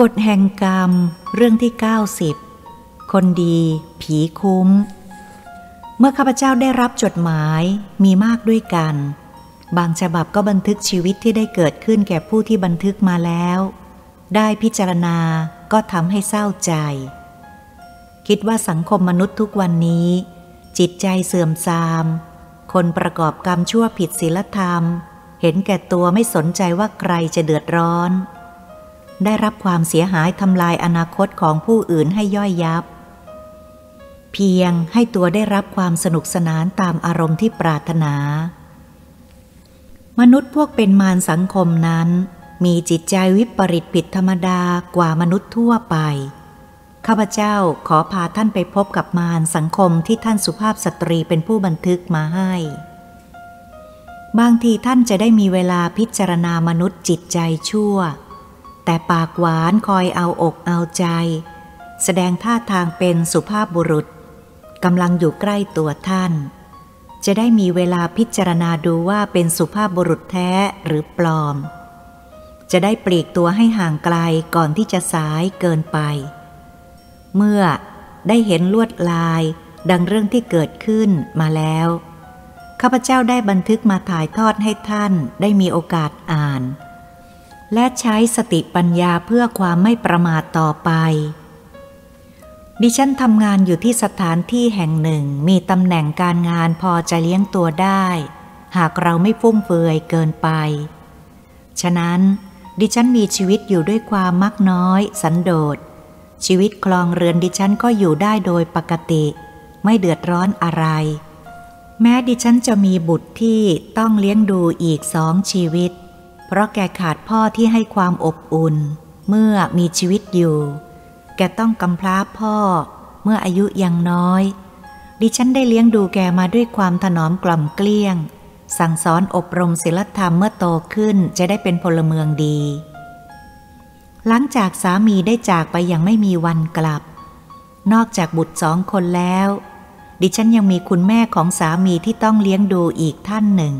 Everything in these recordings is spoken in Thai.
กฎแห่งกรรมเรื่องที่ 90 คนดี ผีคุ้ม เมื่อข้าพเจ้าได้รับจดหมายมีมากด้วยกัน บางฉบับก็บันทึกชีวิตที่ได้เกิดขึ้นแก่ผู้ที่บันทึกมาแล้ว ได้พิจารณาก็ทำให้เศร้าใจ คิดว่าสังคมมนุษย์ทุกวันนี้ จิตใจเสื่อมทราม คนประกอบกรรมชั่วผิดศีลธรรม เห็นแก่ตัวไม่สนใจว่าใครจะเดือดร้อน ได้รับความเสียหายทำลายอนาคตของผู้อื่นให้ย่อยยับ เพียงให้ตัวได้รับความสนุกสนานตามอารมณ์ที่ปรารถนา มนุษย์พวกเป็นมารสังคมนั้น มีจิตใจวิปริตผิดธรรมดากว่ามนุษย์ทั่วไป ข้าพเจ้าขอพาท่านไปพบกับมารสังคมที่ท่านสุภาพสตรีเป็นผู้บันทึกมาให้บางทีท่านจะได้มีเวลาพิจารณามนุษย์จิตใจชั่ว แต่ปากหวานคอยเอาอกเอาใจ แสดงท่าทางเป็นสุภาพบุรุษกำลังอยู่ใกล้ตัวท่าน จะได้มีเวลาพิจารณาดูว่าเป็นสุภาพบุรุษแท้หรือปลอม จะได้ปลีกตัวให้ห่างไกลก่อนที่จะสายเกินไป เมื่อได้เห็นลวดลายดังเรื่องที่เกิดขึ้นมาแล้ว ข้าพเจ้าได้บันทึกมาถ่ายทอดให้ท่านได้มีโอกาสอ่าน และใช้สติปัญญาเพื่อความไม่ประมาทต่อไป ดิฉันทำงานอยู่ที่สถานที่แห่งหนึ่งมีตำแหน่งการงานพอจะเลี้ยงตัวได้ หากเราไม่ฟุ่มเฟือยเกินไป ฉะนั้น ดิฉันมีชีวิตอยู่ด้วยความมักน้อย สันโดษ ชีวิตคลองเรือนดิฉันก็อยู่ได้โดยปกติ ไม่เดือดร้อนอะไร แม้ดิฉันจะมีบุตรที่ต้องเลี้ยงดูอีกสองชีวิต เพราะแกขาดพ่อที่ให้ความอบอุ่น เมื่อมีชีวิตอยู่ แกต้องกำพร้าพ่อ เมื่ออายุยังน้อย ดิฉันได้เลี้ยงดูแกมาด้วยความถนอมกล่อมเกลี้ยง สั่งสอนอบรมศีลธรรมเมื่อโตขึ้นจะได้เป็นพลเมืองดี หลังจากสามีได้จากไปอย่างไม่มีวันกลับ นอกจากบุตรสองคนแล้ว ดิฉันยังมีคุณแม่ของสามีที่ต้องเลี้ยงดูอีกท่านหนึ่ง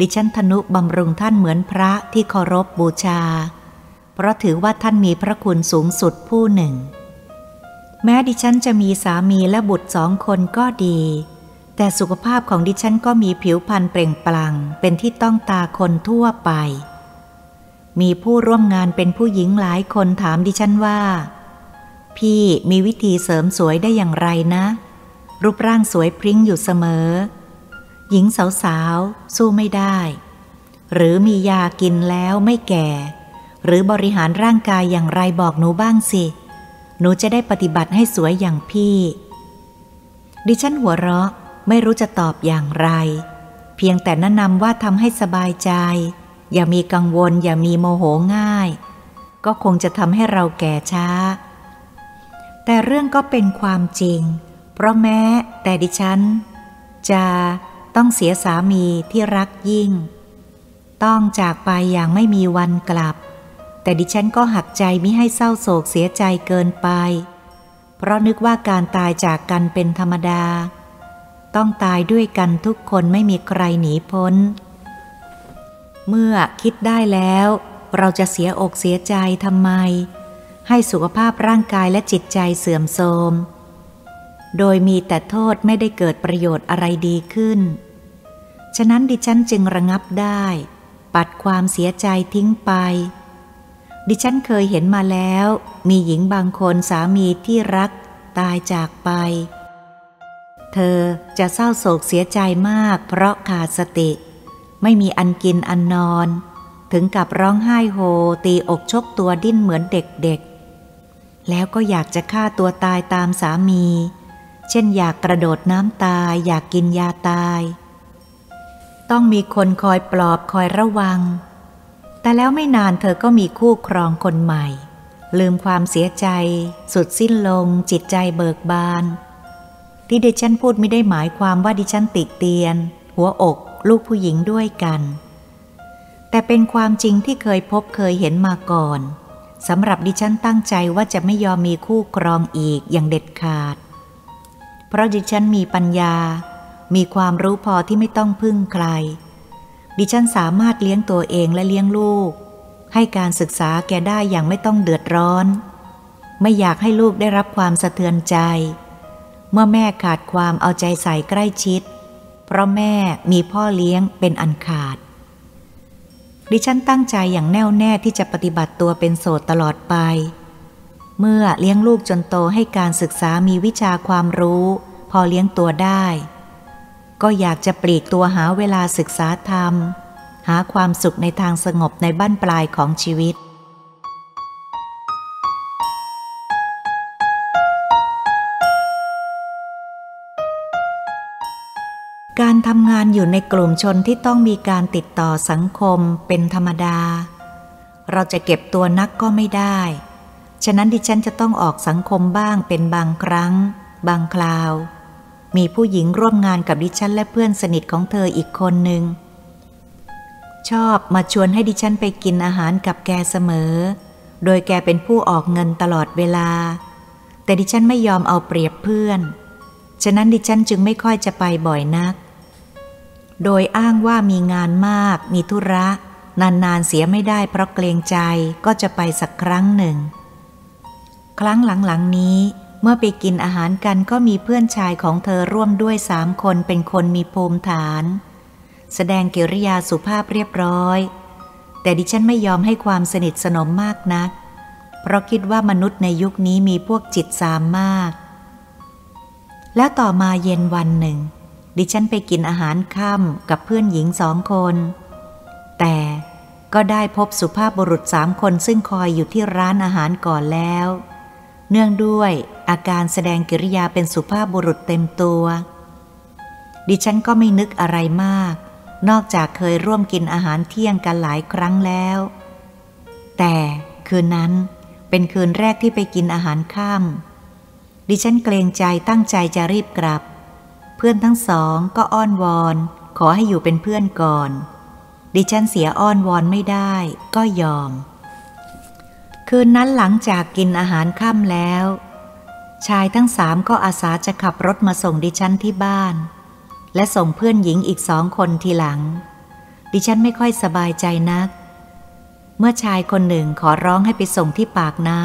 ดิฉันทนุบำรุงท่านเหมือนพระที่เคารพบบูชา เพราะถือว่าท่านมีพระคุณสูงสุดผู้หนึ่ง แม้ดิฉันจะมีสามีและบุตรสองคนก็ดี แต่สุขภาพของดิฉันก็มีผิวพรรณเปล่งปลั่งเป็นที่ต้องตาคนทั่วไป มีผู้ร่วมงานเป็นผู้หญิงหลายคนถามดิฉันว่า พี่มีวิธีเสริมสวยได้อย่างไรนะ รูปร่างสวยพริ้งอยู่เสมอ หญิงสาวๆ สู้ไม่ได้ หรือมียากินแล้วไม่แก่ หรือบริหารร่างกายอย่างไรบอกหนูบ้างสิ หนูจะได้ปฏิบัติให้สวยอย่างพี่ ดิฉันหัวเราะไม่รู้จะตอบอย่างไร เพียงแต่แนะนำว่าทำให้สบายใจ อย่ามีกังวล อย่ามีโมโหง่าย ก็คงจะทำให้เราแก่ช้า แต่เรื่องก็เป็นความจริง เพราะแม้แต่ดิฉัน จะ ต้องเสียสามีที่รักยิ่ง ต้องจากไปอย่างไม่มีวันกลับ แต่ดิฉันก็หักใจมิให้เศร้าโศกเสียใจเกินไป เพราะนึกว่าการตายจากกันเป็นธรรมดา ต้องตายด้วยกันทุกคนไม่มีใครหนีพ้น เมื่อคิดได้แล้ว เราจะเสียอกเสียใจทำไม ให้สุขภาพร่างกายและจิตใจเสื่อมโทรมโดยมีแต่โทษไม่ได้เกิดประโยชน์อะไรดีขึ้น ฉะนั้นดิฉันจึงระงับได้ ปัดความเสียใจทิ้งไป ดิฉันเคยเห็นมาแล้ว มีหญิงบางคนสามีที่รักตายจากไป เธอจะเศร้าโศกเสียใจมากเพราะขาดสติ ไม่มีอันกินอันนอน ถึงกับร้องไห้โฮตีอกชกตัวดิ้นเหมือนเด็กๆ แล้วก็อยากจะฆ่าตัวตายตามสามี เช่นอยากกระโดดน้ำตายอยากกินยาตาย ต้องมีคนคอยปลอบคอยระวัง แต่แล้วไม่นานเธอก็มีคู่ครองคนใหม่ ลืมความเสียใจ สุดสิ้นลง จิตใจเบิกบาน ที่ดิฉันพูดไม่ได้หมายความว่าดิฉันติเตียน หัวอกลูกผู้หญิงด้วยกัน แต่เป็นความจริงที่เคยพบเคยเห็นมาก่อนสำหรับดิฉันตั้งใจว่าจะไม่ยอมมีคู่ครองอีกอย่างเด็ดขาด เพราะดิฉันมีปัญญา มีความรู้พอที่ไม่ต้องพึ่งใคร ดิฉันสามารถเลี้ยงตัวเองและเลี้ยงลูก ให้การศึกษาแกได้อย่างไม่ต้องเดือดร้อน ไม่อยากให้ลูกได้รับความสะเทือนใจ เมื่อแม่ขาดความเอาใจใส่ใกล้ชิด เพราะแม่มีพ่อเลี้ยงเป็นอันขาด ดิฉันตั้งใจอย่างแน่วแน่ที่จะปฏิบัติตัวเป็นโสดตลอดไป เมื่อเลี้ยงลูกจนโตให้การศึกษามีวิชาความรู้ พอเลี้ยงตัวได้ ก็อยากจะปลีกตัวหาเวลาศึกษาธรรม หาความสุขในทางสงบในบ้านปลายของชีวิต การทำงานอยู่ในกลุ่มชนที่ต้องมีการติดต่อสังคมเป็นธรรมดา เราจะเก็บตัวนักก็ไม่ได้ ฉะนั้นดิฉันจะต้องออกสังคมบ้างเป็นบางครั้ง บางคราว มีผู้หญิงร่วมงานกับดิฉันและเพื่อนสนิทของเธออีกคนหนึ่ง ชอบมาชวนให้ดิฉันไปกินอาหารกับแกเสมอ โดยแกเป็นผู้ออกเงินตลอดเวลา แต่ดิฉันไม่ยอมเอาเปรียบเพื่อน ฉะนั้นดิฉันจึงไม่ค่อยจะไปบ่อยนัก โดยอ้างว่ามีงานมาก มีธุระ นานๆเสียไม่ได้เพราะเกรงใจก็จะไปสักครั้งหนึ่ง ครั้งหลังๆนี้ เมื่อไปกินอาหารกันก็มีเพื่อนชายของเธอร่วมด้วยสามคนเป็นคนมีภูมิฐาน แสดงกิริยาสุภาพเรียบร้อย แต่ดิฉันไม่ยอมให้ความสนิทสนมมากนัก เพราะคิดว่ามนุษย์ในยุคนี้มีพวกจิตสามมาก แล้วต่อมาเย็นวันหนึ่ง ดิฉันไปกินอาหารค่ำกับเพื่อนหญิงสองคน แต่ก็ได้พบสุภาพบุรุษสามคนซึ่งคอยอยู่ที่ร้านอาหารก่อนแล้ว เนื่องด้วยอาการแสดงกิริยาเป็นสุภาพบุรุษเต็มตัว ดิฉันก็ไม่นึกอะไรมาก นอกจากเคยร่วมกินอาหารเที่ยงกันหลายครั้งแล้ว แต่คืนนั้นเป็นคืนแรกที่ไปกินอาหารข้ามดิฉันเกรงใจตั้งใจจะรีบกลับ เพื่อนทั้งสองก็อ้อนวอน ขอให้อยู่เป็นเพื่อนก่อน ดิฉันเสียอ้อนวอนไม่ได้ ก็ยอม คืนนั้นหลังจากกินอาหารค่ำแล้ว ชายทั้งสามก็อาสาจะขับรถมาส่งดิฉันที่บ้าน และส่งเพื่อนหญิงอีกสองคนทีหลัง ดิฉันไม่ค่อยสบายใจนัก เมื่อชายคนหนึ่งขอร้องให้ไปส่งที่ปากน้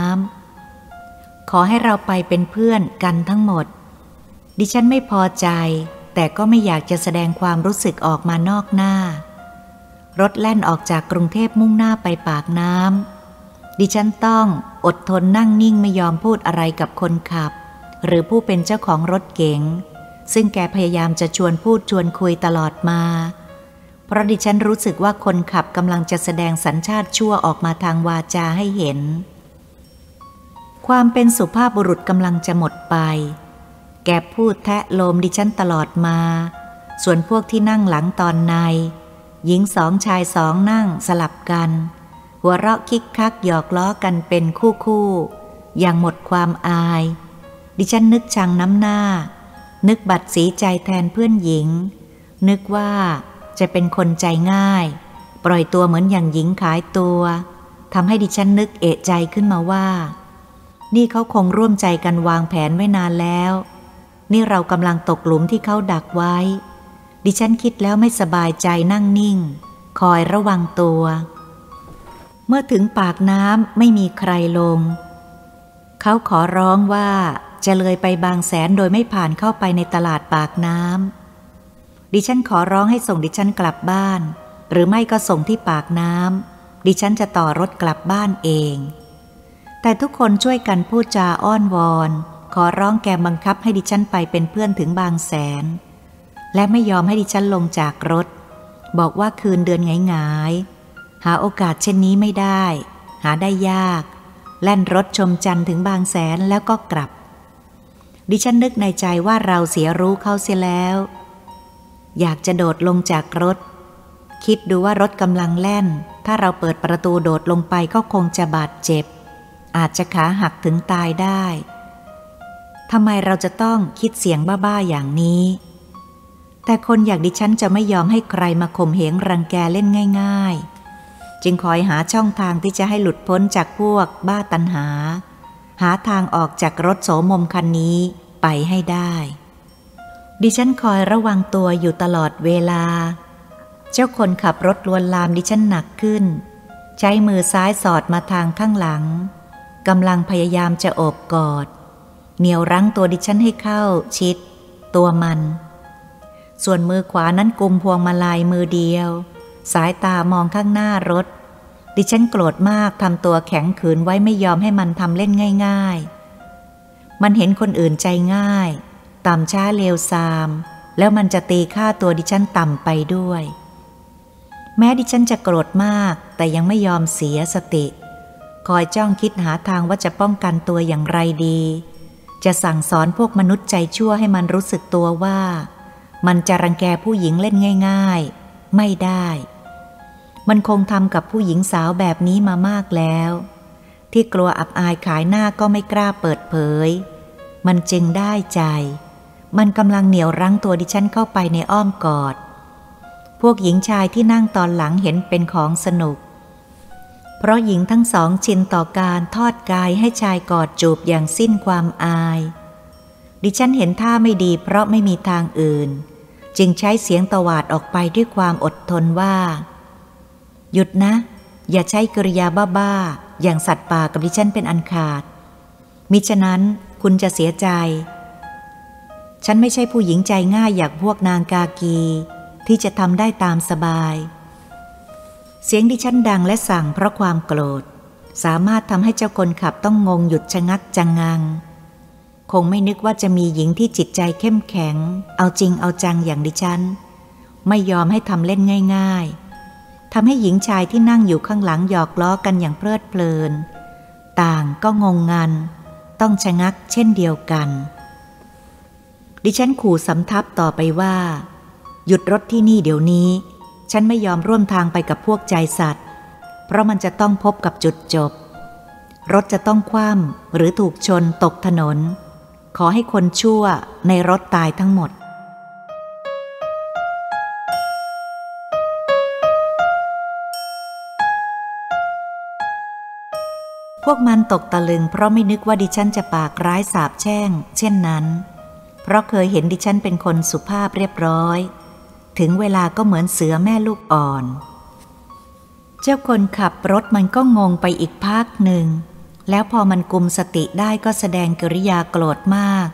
ำขอให้เราไปเป็นเพื่อนกันทั้งหมด ดิฉันไม่พอใจ แต่ก็ไม่อยากจะแสดงความรู้สึกออกมานอกหน้า รถแล่นออกจากกรุงเทพมุ่งหน้าไปปากน้ำ ดิฉันต้องอดทนนั่งนิ่งไม่ยอมพูดอะไรกับคนขับ หรือผู้เป็นเจ้าของรถเก๋ง ซึ่งแกพยายามจะชวนพูดชวนคุยตลอดมา เพราะดิฉันรู้สึกว่าคนขับกำลังจะแสดงสัญชาติชั่วออกมาทางวาจาให้เห็น ความเป็นสุภาพบุรุษกำลังจะหมดไป แกพูดแทะโลมดิฉันตลอดมา ส่วนพวกที่นั่งหลังตอนใน หญิงสองชายสองนั่งสลับกัน หัวเราะคิกคักหยอกล้อกันเป็นคู่คู่อย่างหมดความอาย ดิฉันนึกชังน้ำหน้า นึกบัดสีใจแทนเพื่อนหญิง นึกว่าจะเป็นคนใจง่าย ปล่อยตัวเหมือนอย่างหญิงขายตัวทำให้ดิฉันนึกเอะใจขึ้นมาว่า นี่เขาคงร่วมใจกันวางแผนไว้นานแล้ว นี่เรากำลังตกหลุมที่เขาดักไว้ ดิฉันคิดแล้วไม่สบายใจนั่งนิ่ง คอยระวังตัว เมื่อถึงปากน้ำไม่มีใครลง เขาขอร้องว่าจะเลยไปบางแสนโดยไม่ผ่านเข้าไปในตลาดปากน้ำดิฉันขอร้องให้ส่งดิฉันกลับบ้าน หรือไม่ก็ส่งที่ปากน้ำดิฉันจะต่อรถกลับบ้านเอง แต่ทุกคนช่วยกันพูดจาอ้อนวอน ขอร้องแกบังคับให้ดิฉันไปเป็นเพื่อนถึงบางแสน และไม่ยอมให้ดิฉันลงจากรถ บอกว่าคืนเดือนไงาย หาโอกาสเช่นนี้ไม่ได้ หาได้ยาก แล่นรถชมจันทร์ถึงบางแสนแล้วก็กลับ ดิฉันนึกในใจว่าเราเสียรู้เขาเสียแล้ว อยากจะโดดลงจากรถ คิดดูว่ารถกำลังแล่น ถ้าเราเปิดประตูโดดลงไปก็คงจะบาดเจ็บ อาจจะขาหักถึงตายได้ทำไมเราจะต้องคิดเสียงบ้าๆอย่างนี้ แต่คนอยากดิฉันจะไม่ยอมให้ใครมาข่มเหงรังแกเล่นง่าย ๆ จึงคอยหาช่องทางที่จะให้หลุดพ้นจากพวกบ้าตันหา หาทางออกจากรถโสมมคันนี้ไปให้ได้ ดิฉันคอยระวังตัวอยู่ตลอดเวลา เจ้าคนขับรถลวนลามดิฉันหนักขึ้น ใช้มือซ้ายสอดมาทางข้างหลังกำลังพยายามจะโอบกอด เหนียวรั้งตัวดิฉันให้เข้าชิด ตัวมัน ส่วนมือขวานั้นกุมพวงมาลัยมือเดียว สายตามองข้างหน้ารถ ดิฉันโกรธมากทำตัวแข็งขืนไว้ไม่ยอมให้มันทำเล่นง่าย ๆ มันเห็นคนอื่นใจง่าย ต่ำช้าเลวซาม แล้วมันจะตีค่าตัวดิฉันต่ำไปด้วย แม้ดิฉันจะโกรธมากแต่ยังไม่ยอมเสียสติ คอยจ้องคิดหาทางว่าจะป้องกันตัวอย่างไรดี จะสั่งสอนพวกมนุษย์ใจชั่วให้มันรู้สึกตัวว่า มันจะรังแกผู้หญิงเล่นง่าย ๆ ไม่ได้ มันคงทำกับผู้หญิงสาวแบบนี้มามากแล้ว ที่กลัวอับอายขายหน้าก็ไม่กล้าเปิดเผย มันจึงได้ใจ มันกำลังเหนียวรั้งตัวดิฉันเข้าไปในอ้อมกอด พวกหญิงชายที่นั่งตอนหลังเห็นเป็นของสนุก เพราะหญิงทั้งสองชินต่อการทอดกายให้ชายกอดจูบอย่างสิ้นความอาย ดิฉันเห็นท่าไม่ดีเพราะไม่มีทางอื่น จึงใช้เสียงตวาดออกไปด้วยความอดทนว่า หยุดนะ อย่าใช้กริยาบ้าๆ อย่างสัตว์ป่ากับดิฉันเป็นอันขาด มิฉะนั้นคุณจะเสียใจ ฉันไม่ใช่ผู้หญิงใจง่ายอย่างพวกนางกากี ที่จะทำได้ตามสบาย เสียงดิฉันดังและสั่งเพราะความโกรธ สามารถทำให้เจ้าคนขับต้องงงหยุดชะงักจังงัง คงไม่นึกว่าจะมีหญิงที่จิตใจเข้มแข็ง เอาจริงเอาจังอย่างดิฉัน ไม่ยอมให้ทำเล่นง่าย ๆ ทำให้หญิงชายที่นั่งอยู่ข้างหลังหยอกล้อกันอย่างเพลิดเพลิน ต่างก็งงงัน ต้องชะงักเช่นเดียวกัน ดิฉันขู่สำทับต่อไปว่า หยุดรถที่นี่เดี๋ยวนี้ ฉันไม่ยอมร่วมทางไปกับพวกใจสัตว์ เพราะมันจะต้องพบกับจุดจบ รถจะต้องคว่ำหรือถูกชนตกถนน ขอให้คนชั่วในรถตายทั้งหมด พวกมันตกตะลึงเพราะไม่นึกว่าดิฉันจะปากร้ายสาบแช่ง เช่นนั้น เพราะเคยเห็นดิฉันเป็นคนสุภาพเรียบร้อย ถึงเวลาก็เหมือนเสือแม่ลูกอ่อน เจ้าคนขับรถมันก็งงไปอีกพักหนึ่ง แล้วพอมันกุมสติได้ก็แสดงกิริยาโกรธมาก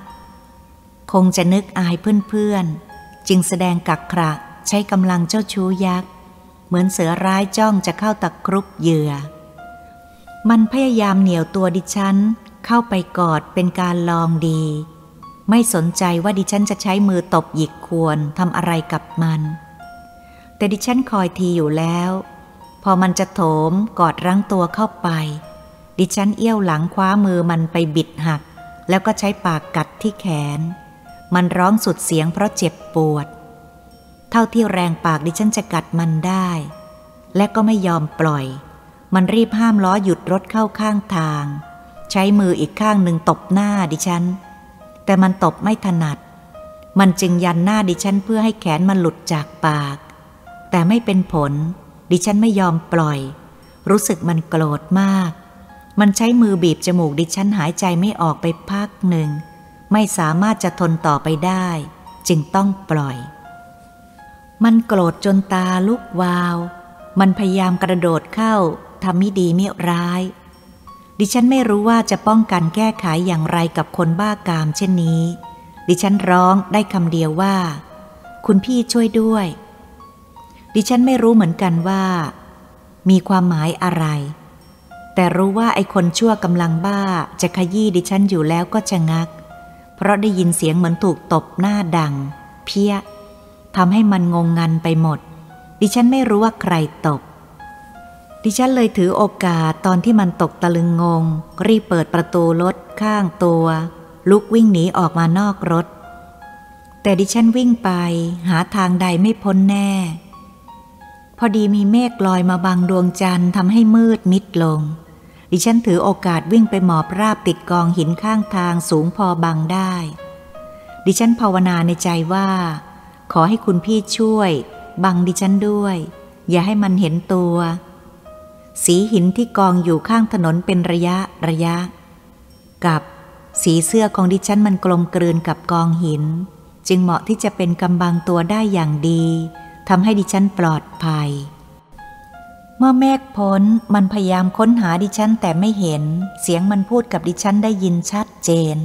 คงจะนึกอายเพื่อนๆ จึงแสดงกักขระใช้กำลังเจ้าชู้ยักษ์ เหมือนเสือร้ายจ้องจะเข้าตะครุบเหยื่อ มันพยายามเหนี่ยวตัวดิฉัน เข้าไปกอดเป็นการลองดี ไม่สนใจว่าดิฉันจะใช้มือตบหยิกควรทำอะไรกับมัน แต่ดิฉันคอยทีอยู่แล้ว พอมันจะโถมกอดรั้งตัวเข้าไป ดิฉันเอี้ยวหลังคว้ามือมันไปบิดหัก แล้วก็ใช้ปากกัดที่แขน มันร้องสุดเสียงเพราะเจ็บปวด เท่าที่แรงปากดิฉันจะกัดมันได้ และก็ไม่ยอมปล่อย มันรีบห้ามล้อหยุดรถเข้าข้างทาง ใช้มืออีกข้างหนึ่งตบหน้าดิฉัน แต่มันตบไม่ถนัด มันจึงยันหน้าดิฉันเพื่อให้แขนมันหลุดจากปาก แต่ไม่เป็นผล ดิฉันไม่ยอมปล่อย รู้สึกมันโกรธมาก มันใช้มือบีบจมูกดิฉันหายใจไม่ออกไปพักหนึ่ง ไม่สามารถจะทนต่อไปได้ จึงต้องปล่อย มันโกรธจนตาลุกวาว มันพยายามกระโดดเข้า ทำมิดีมิร้าย ดิฉันไม่รู้ว่าจะป้องกันแก้ไขอย่างไรกับคนบ้ากามเช่นนี้ ดิฉันร้องได้คำเดียวว่า คุณพี่ช่วยด้วย ดิฉันไม่รู้เหมือนกันว่า มีความหมายอะไร แต่รู้ว่าไอ้คนชั่วกำลังบ้าจะขยี้ดิฉันอยู่แล้วก็จะงัก เพราะได้ยินเสียงเหมือนถูกตบหน้าดัง เพี้ยทำให้มันงงงันไปหมด ดิฉันไม่รู้ว่าใครตบ ดิฉันเลยถือโอกาสตอนที่มันตกตะลึงงง รีบเปิดประตูรถข้างตัว ลุกวิ่งหนีออกมานอกรถ แต่ดิฉันวิ่งไปหาทางใดไม่พ้นแน่ พอดีมีเมฆลอยมาบังดวงจันทร์ทำให้มืดมิดลง ดิฉันถือโอกาสวิ่งไปหมอบราบติดกองหินข้างทางสูงพอบังได้ ดิฉันภาวนาในใจว่า ขอให้คุณพี่ช่วย บังดิฉันด้วย อย่าให้มันเห็นตัว สีหินที่กองอยู่ข้างถนนเป็นระยะระยะ กับสีเสื้อของดิฉันมันกลมกลืนกับกองหิน จึงเหมาะที่จะเป็นกำบังตัวได้อย่างดีทำให้ดิฉันปลอดภัย เมื่อเมฆพ้นมันพยายามค้นหาดิฉันแต่ไม่เห็น เสียงมันพูดกับดิฉันได้ยินชัดเจน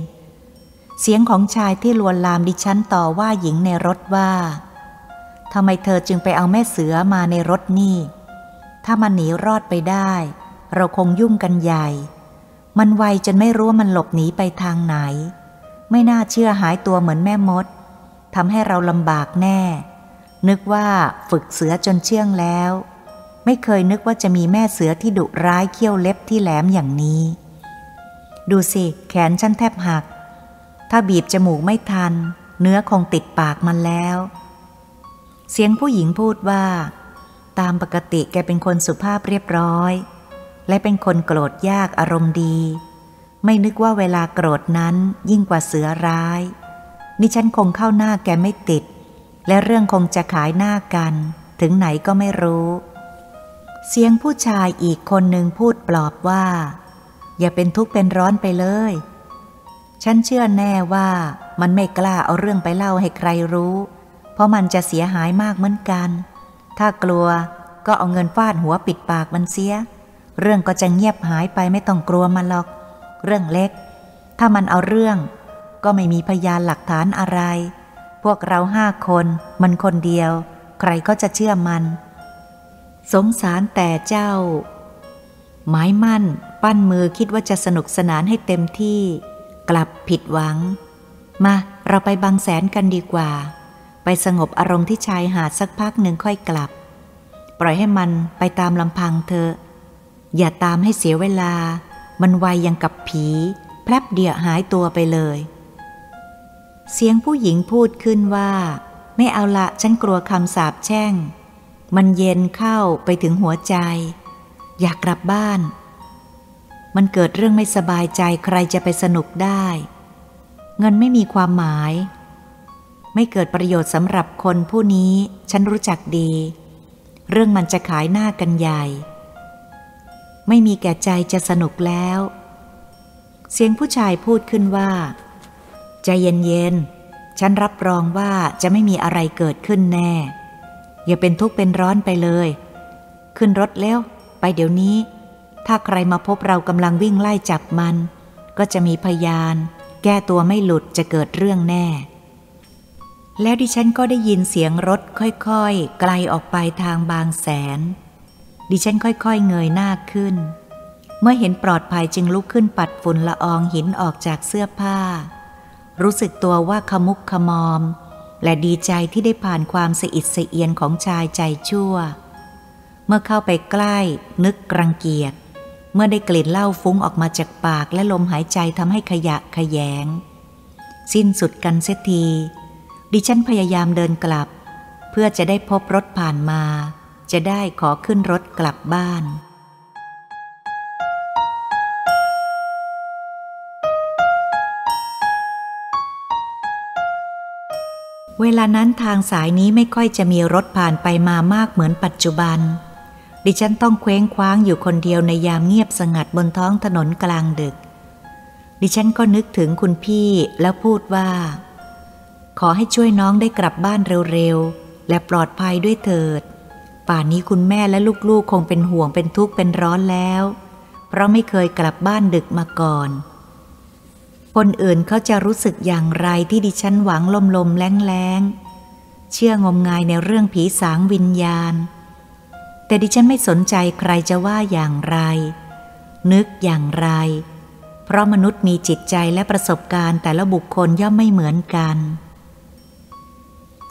เสียงของชายที่ลวนลามดิฉันต่อว่าหญิงในรถว่าทำไมเธอจึงไปเอาแม่เสือมาในรถนี่ ถ้ามันหนีรอดไปได้ เราคงยุ่งกันใหญ่ มันไวจนไม่รู้ว่ามันหลบหนีไปทางไหน ไม่น่าเชื่อหายตัวเหมือนแม่มดทำให้เราลำบากแน่ นึกว่าฝึกเสือจนเชื่องแล้ว ไม่เคยนึกว่าจะมีแม่เสือที่ดุร้ายเขี้ยวเล็บที่แหลมอย่างนี้ ดูสิแขนฉันแทบหัก ถ้าบีบจมูกไม่ทัน เนื้อคงติดปากมันแล้ว เสียงผู้หญิงพูดว่า ตามปกติแกเป็นคนสุภาพเรียบร้อย และเป็นคนโกรธยากอารมณ์ดี ไม่นึกว่าเวลาโกรธนั้นยิ่งกว่าเสือร้าย นี่ฉันคงเข้าหน้าแกไม่ติด และเรื่องคงจะขายหน้ากัน ถึงไหนก็ไม่รู้ เสียงผู้ชายอีกคนหนึ่งพูดปลอบว่า อย่าเป็นทุกข์เป็นร้อนไปเลย ฉันเชื่อแน่ว่ามันไม่กล้าเอาเรื่องไปเล่าให้ใครรู้ เพราะมันจะเสียหายมากเหมือนกัน ถ้ากลัวก็เอาเงินฟาดหัวปิดปากมันเสีย เรื่องก็จะเงียบหายไปไม่ต้องกลัวมันหรอก เรื่องเล็ก ถ้ามันเอาเรื่อง ก็ไม่มีพยานหลักฐานอะไร พวกเราห้าคนมันคนเดียว ใครก็จะเชื่อมัน สงสารแต่เจ้า หมายมั่น ปั้นมือคิดว่าจะสนุกสนานให้เต็มที่ กลับผิดหวัง มาเราไปบางแสนกันดีกว่า ไปสงบอารมณ์ที่ชายหาดสักพักหนึ่งค่อยกลับ ปล่อยให้มันไปตามลำพังเธอ อย่าตามให้เสียเวลา มันไวยังกับผี แพลบเดียวหายตัวไปเลย เสียงผู้หญิงพูดขึ้นว่า ไม่เอาละฉันกลัวคำสาปแช่ง มันเย็นเข้าไปถึงหัวใจ อยากกลับบ้าน มันเกิดเรื่องไม่สบายใจใครจะไปสนุกได้ เงินไม่มีความหมาย ไม่เกิดประโยชน์สำหรับคนผู้นี้ ฉันรู้จักดี เรื่องมันจะขายหน้ากันใหญ่ ไม่มีแก่ใจจะสนุกแล้ว เสียงผู้ชายพูดขึ้นว่า ใจเย็นๆ ฉันรับรองว่าจะไม่มีอะไรเกิดขึ้นแน่ อย่าเป็นทุกข์เป็นร้อนไปเลย ขึ้นรถแล้วไปเดี๋ยวนี้ ถ้าใครมาพบเรากำลังวิ่งไล่จับมัน ก็จะมีพยาน แก้ตัวไม่หลุดจะเกิดเรื่องแน่ แล้วดิฉันก็ได้ยินเสียงรถค่อยๆ ไกลออกไปทางบางแสน ดิฉันค่อยๆ เงยหน้าขึ้น เมื่อเห็นปลอดภัยจึงลุกขึ้นปัดฝุ่นละอองหินออกจากเสื้อผ้า รู้สึกตัวว่าขมุกขมอม และดีใจที่ได้ผ่านความสะอิดสะเอียนของชายใจชั่ว เมื่อเข้าไปใกล้ นึกรังเกียจ เมื่อได้กลิ่นเหล้าฟุ้งออกมาจากปากและลมหายใจทำให้ขยะขยง สิ้นสุดกันเสียที ดิฉันพยายามเดินกลับ เพื่อจะได้พบรถผ่านมา จะได้ขอขึ้นรถกลับบ้านเวลานั้นทางสายนี้ไม่ค่อยจะมีรถผ่านไปมามากเหมือนปัจจุบัน ดิฉันต้องเคว้งคว้างอยู่คนเดียวในยามเงียบสงัดบนท้องถนนกลางดึก ดิฉันก็นึกถึงคุณพี่แล้วพูดว่า ขอให้ช่วยน้องได้กลับบ้านเร็วๆ และปลอดภัยด้วยเถิด ป่านนี้คุณแม่และลูกๆ คงเป็นห่วงเป็นทุกข์เป็นร้อนแล้ว เพราะไม่เคยกลับบ้านดึกมาก่อน คนอื่นเขาจะรู้สึกอย่างไรที่ดิฉันหวังลมลมแรงแรงเชื่องมงายในเรื่องผีสางวิญญาณ แต่ดิฉันไม่สนใจใครจะว่าอย่างไร นึกอย่างไร เพราะมนุษย์มีจิตใจและประสบการณ์แต่ละบุคคลย่อมไม่เหมือนกัน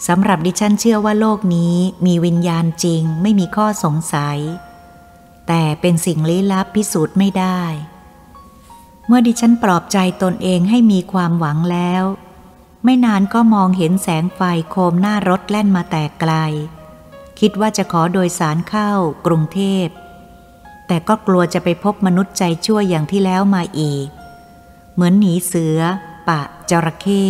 สำหรับดิฉันเชื่อว่าโลกนี้มีวิญญาณจริงไม่มีข้อสงสัย แต่เป็นสิ่งลี้ลับพิสูจน์ไม่ได้ เมื่อดิฉันปลอบใจตนเองให้มีความหวังแล้ว ไม่นานก็มองเห็นแสงไฟโคมหน้ารถแล่นมาแต่ไกล คิดว่าจะขอโดยสารเข้ากรุงเทพ แต่ก็กลัวจะไปพบมนุษย์ใจชั่วอย่างที่แล้วมาอีก เหมือนหนีเสือ ปะจระเข้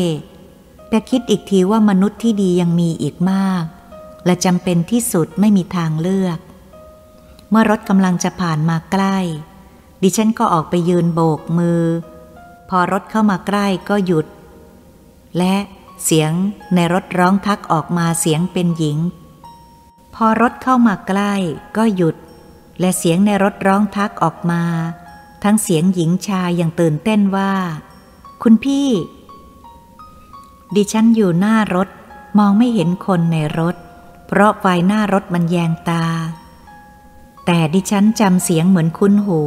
แต่คิดอีกทีว่ามนุษย์ที่ดียังมีอีกมาก และจำเป็นที่สุดไม่มีทางเลือก เมื่อรถกำลังจะผ่านมาใกล้ ดิฉันก็ออกไปยืนโบกมือ พอรถเข้ามาใกล้ก็หยุด และเสียงในรถร้องทักออกมาเสียงเป็นหญิง พอรถเข้ามาใกล้ก็หยุด และเสียงในรถร้องทักออกมา ทั้งเสียงหญิงชายอย่างตื่นเต้นว่า คุณพี่ ดิฉันอยู่หน้ารถมองไม่เห็นคนในรถ เพราะไฟหน้ารถมันแยงตา แต่ดิฉันจำเสียงเหมือนคุ้นหู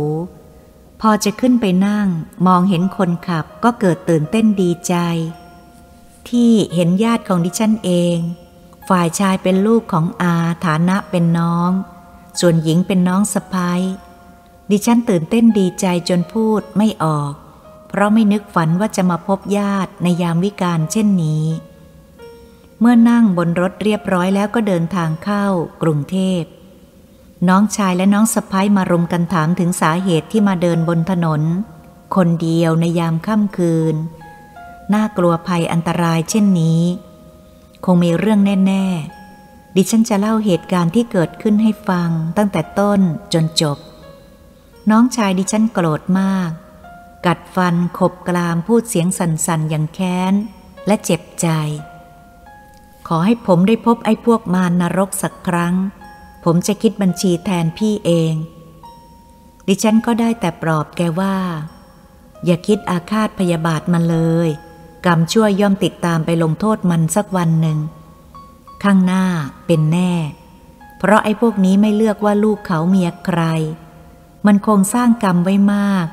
พอจะขึ้นไปนั่ง มองเห็นคนขับก็เกิดตื่นเต้นดีใจ ที่เห็นญาติของดิฉันเอง ฝ่ายชายเป็นลูกของอาฐานะเป็นน้อง ส่วนหญิงเป็นน้องสะพ้ายดิฉันตื่นเต้นดีใจจนพูดไม่ออก เพราะไม่นึกฝันว่าจะมาพบญาติในยามวิกาลเช่นนี้ เมื่อนั่งบนรถเรียบร้อยแล้วก็เดินทางเข้ากรุงเทพ น้องชายและน้องสะพ้ายมารุมกันถามถึงสาเหตุที่มาเดินบนถนน คนเดียวในยามค่ำคืน น่ากลัวภัยอันตรายเช่นนี้ คงมีเรื่องแน่ ๆ ดิฉันจะเล่าเหตุการณ์ที่เกิดขึ้นให้ฟังตั้งแต่ต้นจนจบ น้องชายดิฉันโกรธมาก กัดฟันขบกรามพูดเสียงสั่นๆอย่างแค้น และเจ็บใจ ขอให้ผมได้พบไอ้พวกมารนรกสักครั้ง ผมจะคิดบัญชีแทนพี่เอง ดิฉันก็ได้แต่ปลอบแกว่า อย่าคิดอาฆาตพยาบาทมันเลย กรรมชั่วย่อมติดตามไปลงโทษมันสักวันหนึ่ง ข้างหน้าเป็นแน่ เพราะไอ้พวกนี้ไม่เลือกว่าลูกเขาเมียใคร มันคงสร้างกรรมไว้มาก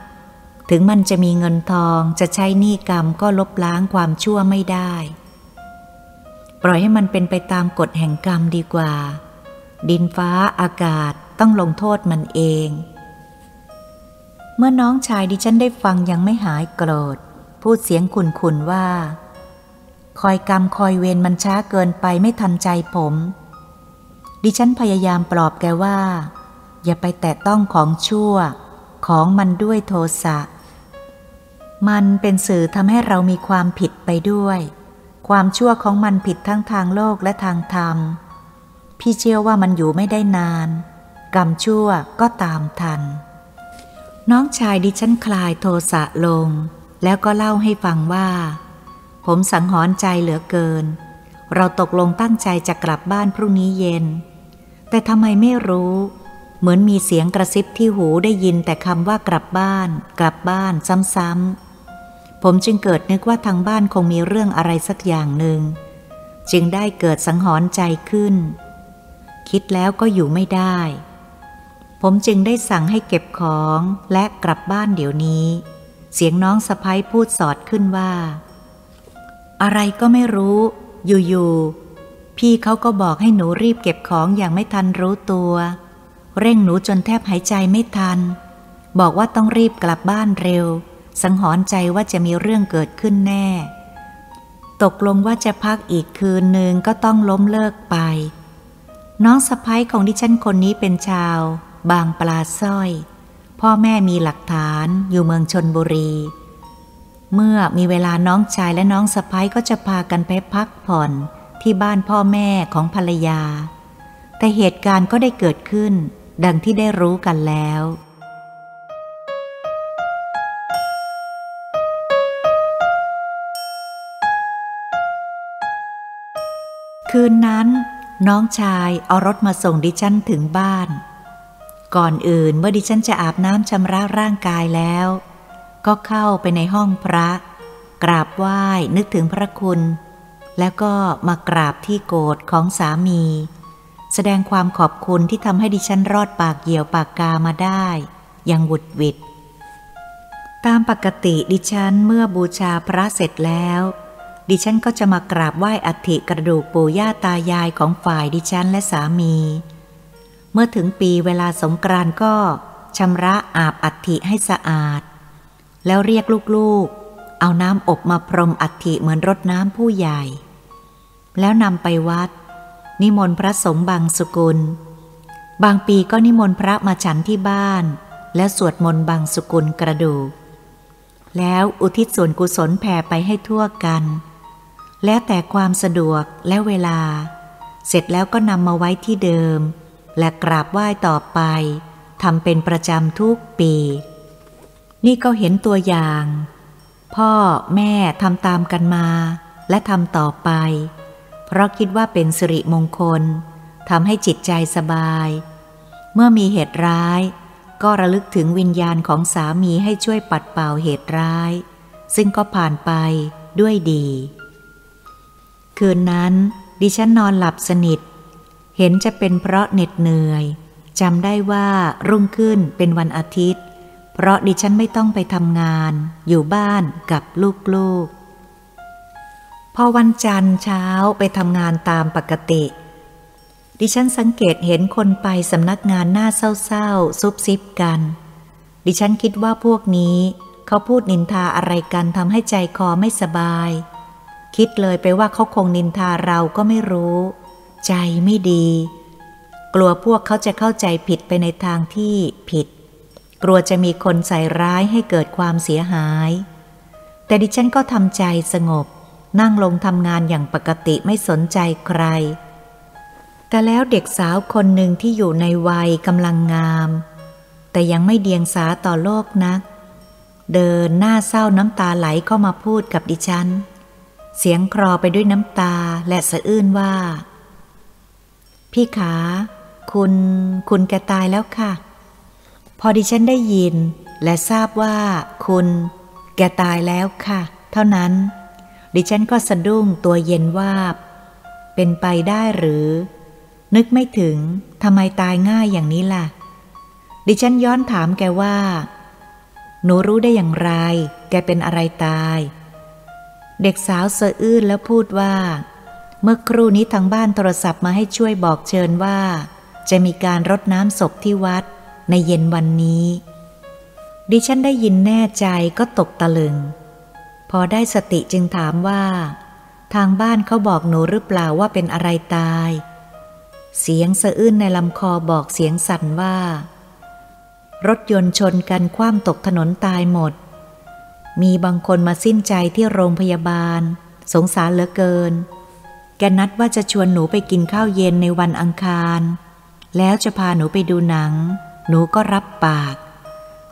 ถึงมันจะมีเงินทองจะใช้หนี้กรรมก็ลบล้างความชั่วไม่ได้ ปล่อยให้มันเป็นไปตามกฎแห่งกรรมดีกว่า ดินฟ้าอากาศต้องลงโทษมันเอง เมื่อน้องชายดิฉันได้ฟังยังไม่หายโกรธ พูดเสียงขุนขุนว่า คอยกรรมคอยเวรมันช้าเกินไปไม่ทันใจผม ดิฉันพยายามปลอบแกว่า อย่าไปแตะต้องของชั่วของมันด้วยโทสะ มันเป็นสื่อทำให้เรามีความผิดไปด้วย ความชั่วของมันผิดทั้งทางโลกและทางธรรม พี่เชื่อว่ามันอยู่ไม่ได้นาน กรรมชั่วก็ตามทัน น้องชายดิฉันคลายโทสะลง แล้วก็เล่าให้ฟังว่า ผมสังหรณ์ใจเหลือเกิน เราตกลงตั้งใจจะกลับบ้านพรุ่งนี้เย็น แต่ทำไมไม่รู้เหมือนมีเสียงกระซิบที่หูได้ยินแต่คำว่ากลับบ้าน กลับบ้านซ้ำๆ ผมจึงเกิดนึกว่าทางบ้านคงมีเรื่องอะไรสักอย่างหนึ่ง จึงได้เกิดสังหรณ์ใจขึ้น คิดแล้วก็อยู่ไม่ได้ ผมจึงได้สั่งให้เก็บของและกลับบ้านเดี๋ยวนี้ เสียงน้องสะพ้ยพูดสอดขึ้นว่า อะไรก็ไม่รู้ อยู่ๆพี่เขาก็บอกให้หนูรีบเก็บของอย่างไม่ทันรู้ตัว เร่งหนูจนแทบหายใจไม่ทัน บอกว่าต้องรีบกลับบ้านเร็ว สังหรณ์ใจว่าจะมีเรื่องเกิดขึ้นแน่ ตกลงว่าจะพักอีกคืนหนึ่งก็ต้องล้มเลิกไป น้องสะพ้ายของดิฉันคนนี้เป็นชาว บางปลาสร้อย พ่อแม่มีหลักฐานอยู่เมืองชนบุรี เมื่อมีเวลาน้องชายและน้องสะพ้ายก็จะพากันไปพักผ่อนที่บ้านพ่อแม่ของภรรยา แต่เหตุการณ์ก็ได้เกิดขึ้น ดังที่ได้รู้กันแล้ว คืนนั้น น้องชายเอารถมาส่งดิฉันถึงบ้าน ก่อนอื่นเมื่อดิฉันจะอาบน้ำชำระร่างกายแล้ว ก็เข้าไปในห้องพระ กราบไหว้นึกถึงพระคุณ แล้วก็มากราบที่โกรธของสามี แสดงความขอบคุณที่ทำให้ดิฉันรอดปากเหี่ยวปากกามาได้อย่างวุดวิดตามปกติดิฉันเมื่อบูชาพระเสร็จแล้ว ดิฉันก็จะมากราบไหว้อัฐิกระดูกปู่ย่าตายายของฝ่ายดิฉันและสามี เมื่อถึงปีเวลาสงกรานก็ชำระอาบอัฐิให้สะอาด แล้วเรียกลูกๆ เอาน้ำอบมาพรมอัฐิเหมือนรดน้ำผู้ใหญ่ แล้วนำไปวัด นิมนต์พระสงฆ์บางสกุล บางปีก็นิมนต์พระมาฉันที่บ้าน และสวดมนต์บางสกุลกระดูกแล้วอุทิศส่วนกุศลแผ่ไปให้ทั่วกัน แล้วแต่ความสะดวกและเวลา เสร็จแล้วก็นำมาไว้ที่เดิม และกราบไหว้ต่อไปทำเป็นประจำทุกปี นี่ก็เห็นตัวอย่าง พ่อแม่ทำตามกันมา และทำต่อไป เพราะคิดว่าเป็นสิริมงคลทำให้จิตใจสบาย เมื่อมีเหตุร้าย ก็ระลึกถึงวิญญาณของสามีให้ช่วยปัดเป่าเหตุร้าย ซึ่งก็ผ่านไปด้วยดี คืนนั้นดิฉันนอนหลับสนิท เห็นจะเป็นเพราะเหน็ดเหนื่อยจำได้ว่ารุ่งขึ้นเป็นวันอาทิตย์ เพราะดิฉันไม่ต้องไปทำงาน อยู่บ้านกับลูกๆ พอวันจันทร์เช้าไปทำงานตามปกติ ดิฉันสังเกตเห็นคนไปสำนักงานหน้าเศร้าๆ ซุบซิบกัน ดิฉันคิดว่าพวกนี้ เขาพูดนินทาอะไรกันทำให้ใจคอไม่สบาย คิดเลยไปว่าเขาคงนินทาเราก็ไม่รู้ ใจไม่ดี กลัวพวกเขาจะเข้าใจผิดไปในทางที่ผิด กลัวจะมีคนใส่ร้ายให้เกิดความเสียหาย แต่ดิฉันก็ทำใจสงบ นั่งลงทำงานอย่างปกติไม่สนใจใคร แต่แล้วเด็กสาวคนหนึ่งที่อยู่ในวัยกำลังงาม แต่ยังไม่เดียงสาต่อโลกนัก เดินหน้าเศร้าน้ำตาไหลเข้ามาพูดกับดิฉัน เสียงครอไปด้วยน้ำตาและสะอื้นว่า พี่ขา คุณ คุณแกตายแล้วค่ะ พอดิฉันได้ยิน และทราบว่า คุณ แกตายแล้วค่ะ เท่านั้น ดิฉันก็สะดุ้งตัวเย็นวาบ เป็นไปได้หรือ นึกไม่ถึงทำไมตายง่ายอย่างนี้ล่ะ ดิฉันย้อนถามแกว่า หนูรู้ได้อย่างไร แกเป็นอะไรตาย เด็กสาวเสะอื้นแล้วพูดว่า เมื่อครู่นี้ทางบ้านโทรศัพท์มาให้ช่วยบอกเชิญว่า จะมีการรดน้ำศพที่วัด ในเย็นวันนี้ ดิฉันได้ยินแน่ใจก็ตกตะลึง พอได้สติจึงถามว่า ทางบ้านเขาบอกหนูหรือเปล่าว่าเป็นอะไรตาย เสียงสะอื้นในลำคอบอกเสียงสั่นว่า รถยนต์ชนกันคว่ำตกถนนตายหมด มีบางคนมาสิ้นใจที่โรงพยาบาล สงสารเหลือเกิน แกนัดว่าจะชวนหนูไปกินข้าวเย็นในวันอังคาร แล้วจะพาหนูไปดูหนัง หนูก็รับปาก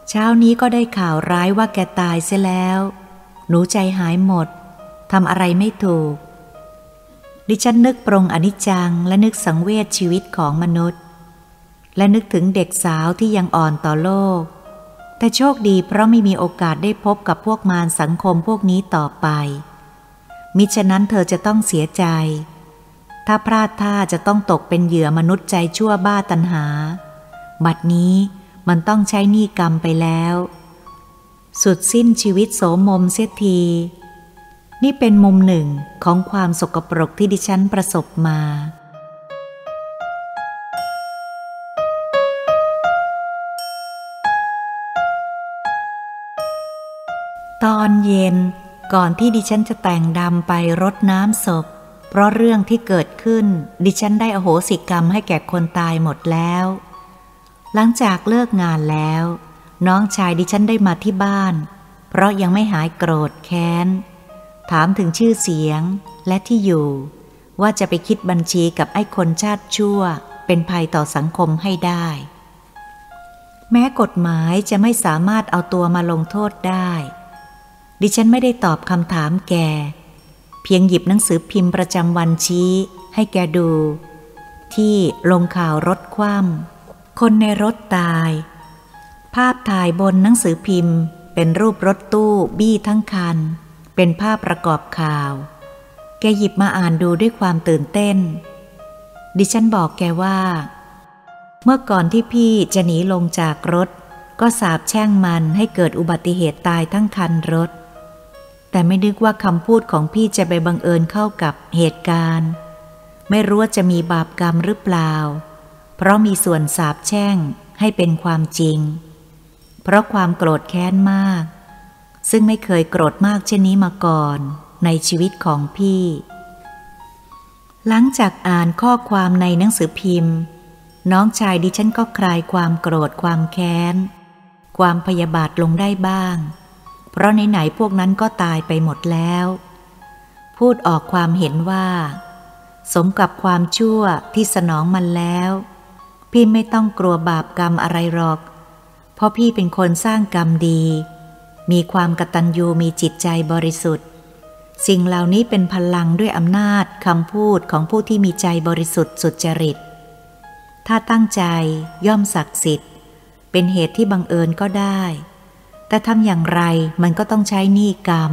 เช้านี้ก็ได้ข่าวร้ายว่าแกตายเสียแล้ว หนูใจหายหมดทำอะไรไม่ถูก ดิฉันนึกปรงอนิจจังและนึกสังเวชชีวิตของมนุษย์ และนึกถึงเด็กสาวที่ยังอ่อนต่อโลก แต่โชคดีเพราะไม่มีโอกาสได้พบกับพวกมารสังคมพวกนี้ต่อไป มิฉะนั้นเธอจะต้องเสียใจ ถ้าพลาดท่าจะต้องตกเป็นเหยื่อมนุษย์ใจชั่วบ้าตันหา บัดนี้มันต้องใช้หนี้กรรมไปแล้ว สุดสิ้นชีวิตโสมมเสียที นี่เป็นมุมหนึ่งของความสกปรกที่ดิฉันประสบมา ตอนเย็นก่อนที่ดิฉันจะแต่งดำไปรดน้ำศพ เพราะเรื่องที่เกิดขึ้น ดิฉันได้อโหสิกรรมให้แก่คนตายหมดแล้ว หลังจากเลิกงานแล้ว น้องชายดิฉันได้มาที่บ้าน เพราะยังไม่หายโกรธแค้น ถามถึงชื่อเสียงและที่อยู่ ว่าจะไปคิดบัญชีกับไอ้คนชาติชั่ว เป็นภัยต่อสังคมให้ได้ แม้กฎหมายจะไม่สามารถเอาตัวมาลงโทษได้ ดิฉันไม่ได้ตอบคำถามแก เพียงหยิบหนังสือพิมพ์ประจำวันชี้ให้แกดู ที่ลงข่าวรถคว่ำคนในรถตาย ภาพถ่ายบนหนังสือพิมพ์ เป็นรูปรถตู้บี้ทั้งคัน เป็นภาพประกอบข่าว แกหยิบมาอ่านดูด้วยความตื่นเต้น ดิฉันบอกแกว่า เมื่อก่อนที่พี่จะหนีลงจากรถก็สาบแช่งมันให้เกิดอุบัติเหตุตายทั้งคันรถ แต่ไม่นึกว่าคำพูดของพี่จะไปบังเอิญเข้ากับเหตุการณ์ ไม่รู้ว่าจะมีบาปกรรมหรือเปล่า เพราะมีส่วนสาบแช่งให้เป็นความจริง เพราะความโกรธแค้นมาก ซึ่งไม่เคยโกรธมากเช่นนี้มาก่อนในชีวิตของพี่ หลังจากอ่านข้อความในหนังสือพิมพ์ น้องชายดิฉันก็คลายความโกรธความแค้น ความพยาบาทลงได้บ้าง เพราะไหนๆพวกนั้นก็ตายไปหมดแล้ว พูดออกความเห็นว่า สมกับความชั่วที่สนองมันแล้ว พี่ไม่ต้องกลัวบาปกรรมอะไรหรอก เพราะพี่เป็นคนสร้างกรรมดี มีความกตัญญูมีจิตใจบริสุทธิ์ สิ่งเหล่านี้เป็นพลังด้วยอำนาจคำพูดของผู้ที่มีใจบริสุทธิ์สุจริต ถ้าตั้งใจย่อมศักดิ์สิทธิ์ เป็นเหตุที่บังเอิญก็ได้ แต่ทำอย่างไรมันก็ต้องใช้หนี้กรรม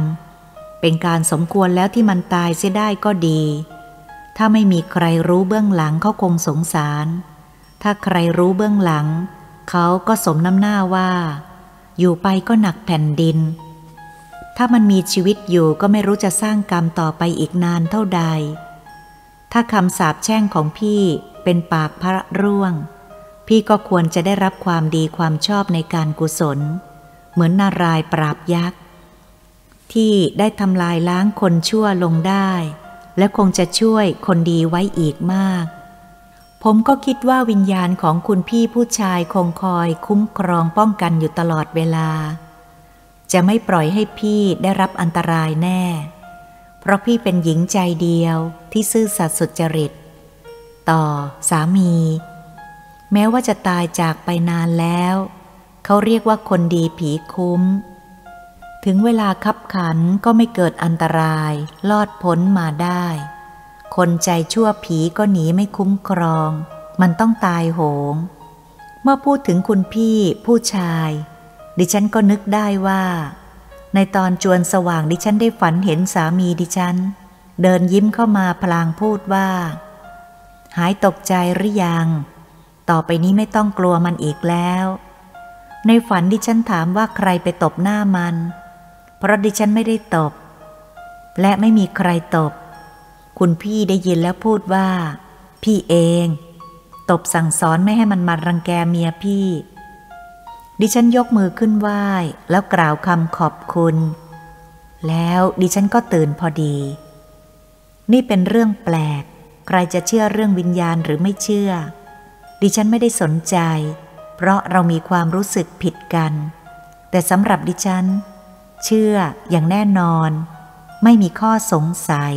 เป็นการสมควรแล้วที่มันตายเสียได้ก็ดี ถ้าไม่มีใครรู้เบื้องหลังเขาคงสงสาร ถ้าใครรู้เบื้องหลัง เขาก็สมน้ำหน้าว่า อยู่ไปก็หนักแผ่นดิน ถ้ามันมีชีวิตอยู่ก็ไม่รู้จะสร้างกรรมต่อไปอีกนานเท่าใด ถ้าคำสาปแช่งของพี่เป็นปากพระร่วง พี่ก็ควรจะได้รับความดีความชอบในการกุศล เหมือนนารายปราบยักษ์ ที่ได้ทำลายล้างคนชั่วลงได้ และคงจะช่วยคนดีไว้อีกมาก ผมก็คิดว่าวิญญาณของคุณพี่ผู้ชายคงคอยคุ้มครองป้องกันอยู่ตลอดเวลา จะไม่ปล่อยให้พี่ได้รับอันตรายแน่ เพราะพี่เป็นหญิงใจเดียวที่ซื่อสัตย์สุจริต ต่อสามี แม้ว่าจะตายจากไปนานแล้ว เขาเรียกว่าคนดีผีคุ้ม ถึงเวลาคับขันก็ไม่เกิดอันตราย ลอดพ้นมาได้ คนใจชั่วผีก็หนีไม่คุ้มครอง มันต้องตายโหง เมื่อพูดถึงคุณพี่ผู้ชาย ดิฉันก็นึกได้ว่า ในตอนจวนสว่างดิฉันได้ฝันเห็นสามีดิฉัน เดินยิ้มเข้ามาพลางพูดว่า หายตกใจหรือยัง ต่อไปนี้ไม่ต้องกลัวมันอีกแล้ว ในฝันดิฉันถามว่าใครไปตบหน้ามัน เพราะดิฉันไม่ได้ตบ และไม่มีใครตบ คุณพี่ได้ยินแล้วพูดว่า พี่เอง ตบสั่งสอนไม่ให้มันมารังแกเมียพี่ ดิฉันยกมือขึ้นไหว้แล้วกล่าวคำขอบคุณ แล้วดิฉันก็ตื่นพอดี นี่เป็นเรื่องแปลก ใครจะเชื่อเรื่องวิญญาณหรือไม่เชื่อ ดิฉันไม่ได้สนใจ เพราะเรามีความรู้สึกผิดกัน แต่สำหรับดิฉัน เชื่ออย่างแน่นอน ไม่มีข้อสงสัย